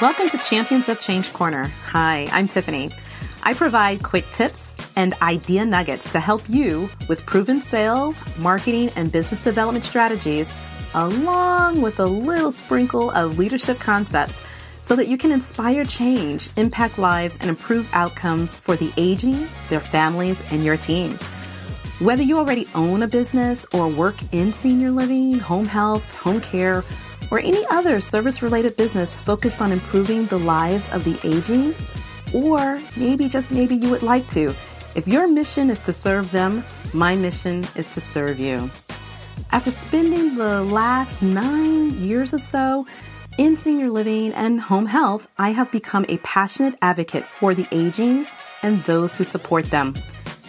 Welcome to Champions of Change Corner. Hi, I'm Tiffany. I provide quick tips and idea nuggets to help you with proven sales, marketing, and business development strategies, along with a little sprinkle of leadership concepts so that you can inspire change, impact lives, and improve outcomes for the aging, their families, and your teams. Whether you already own a business or work in senior living, home health, home care, or any other service related business focused on improving the lives of the aging, or maybe just maybe you would like to. If your mission is to serve them, my mission is to serve you. After spending the last nine years or so in senior living and home health, I have become a passionate advocate for the aging and those who support them.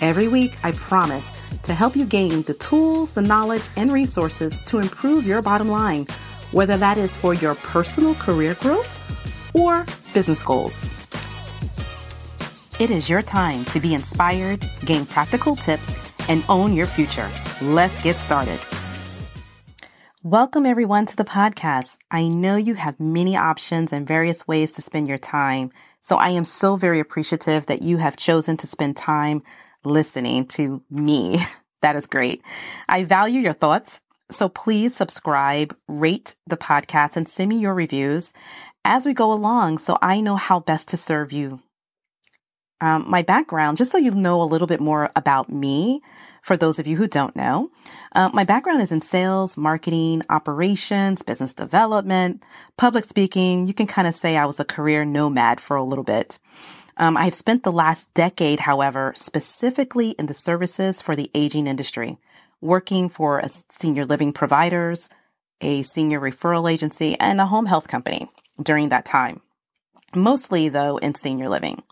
Every week, I promise to help you gain the tools, the knowledge, and resources to improve your bottom line whether that is for your personal career growth or business goals. It is your time to be inspired, gain practical tips, and own your future. Let's get started. Welcome, everyone, to the podcast. I know you have many options and various ways to spend your time. So I am so very appreciative that you have chosen to spend time listening to me. That is great. I value your thoughts so please subscribe, rate the podcast, and send me your reviews as we go along so I know how best to serve you. Um, my background, just so you know a little bit more about me, for those of you who don't know, uh, my background is in sales, marketing, operations, business development, public speaking. You can kind of say I was a career nomad for a little bit. Um, I've spent the last decade, however, specifically in the services for the aging industry working for a senior living providers, a senior referral agency, and a home health company during that time, mostly though in senior living.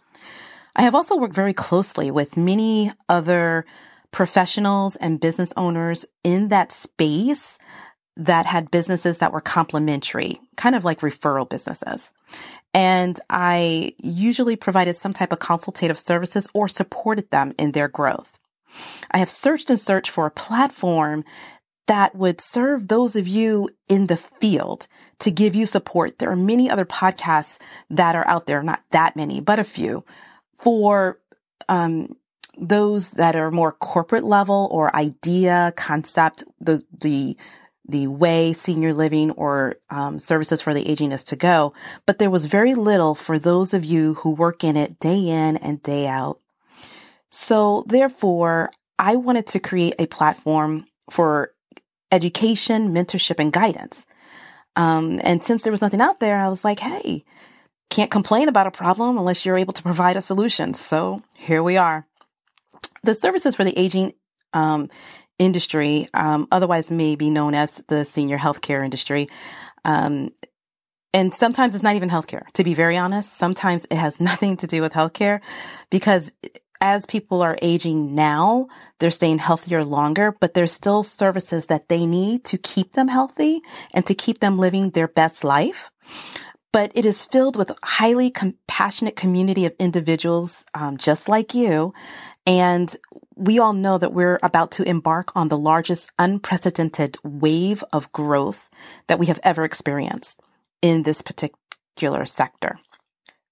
I have also worked very closely with many other professionals and business owners in that space that had businesses that were complementary, kind of like referral businesses. And I usually provided some type of consultative services or supported them in their growth. I have searched and searched for a platform that would serve those of you in the field to give you support. There are many other podcasts that are out there, not that many, but a few for, um, those that are more corporate level or idea concept, the, the, the way senior living or um, services for the aging is to go. But there was very little for those of you who work in it day in and day out. So therefore, I wanted to create a platform for education, mentorship, and guidance. Um, and since there was nothing out there, I was like, hey, can't complain about a problem unless you're able to provide a solution. So here we are. The services for the aging um, industry, um, otherwise may be known as the senior healthcare industry, um, and sometimes it's not even healthcare. To be very honest, sometimes it has nothing to do with healthcare because as people are aging now, they're staying healthier longer, but there's still services that they need to keep them healthy and to keep them living their best life. But it is filled with highly compassionate community of individuals um, just like you. And we all know that we're about to embark on the largest unprecedented wave of growth that we have ever experienced in this particular sector.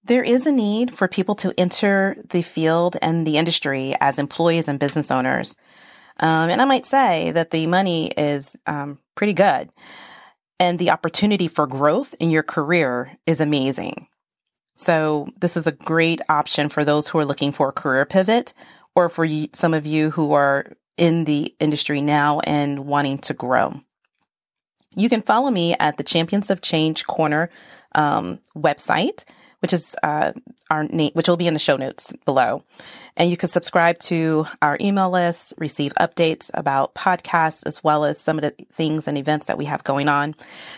There is a need for people to enter the field and the industry as employees and business owners. Um, and I might say that the money is um, pretty good. And the opportunity for growth in your career is amazing. So, this is a great option for those who are looking for a career pivot or for some of you who are in the industry now and wanting to grow. You can follow me at the Champions of Change Corner um, website which is uh, our name, which will be in the show notes below. And you can subscribe to our email list, receive updates about podcasts, as well as some of the things and events that we have going on.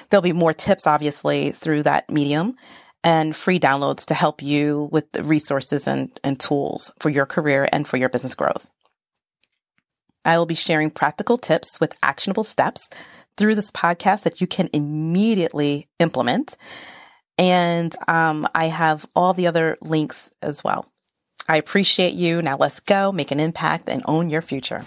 There'll be more tips, obviously, through that medium and free downloads to help you with the resources and, and tools for your career and for your business growth. I will be sharing practical tips with actionable steps through this podcast that you can immediately implement and um, I have all the other links as well. I appreciate you. Now let's go make an impact and own your future.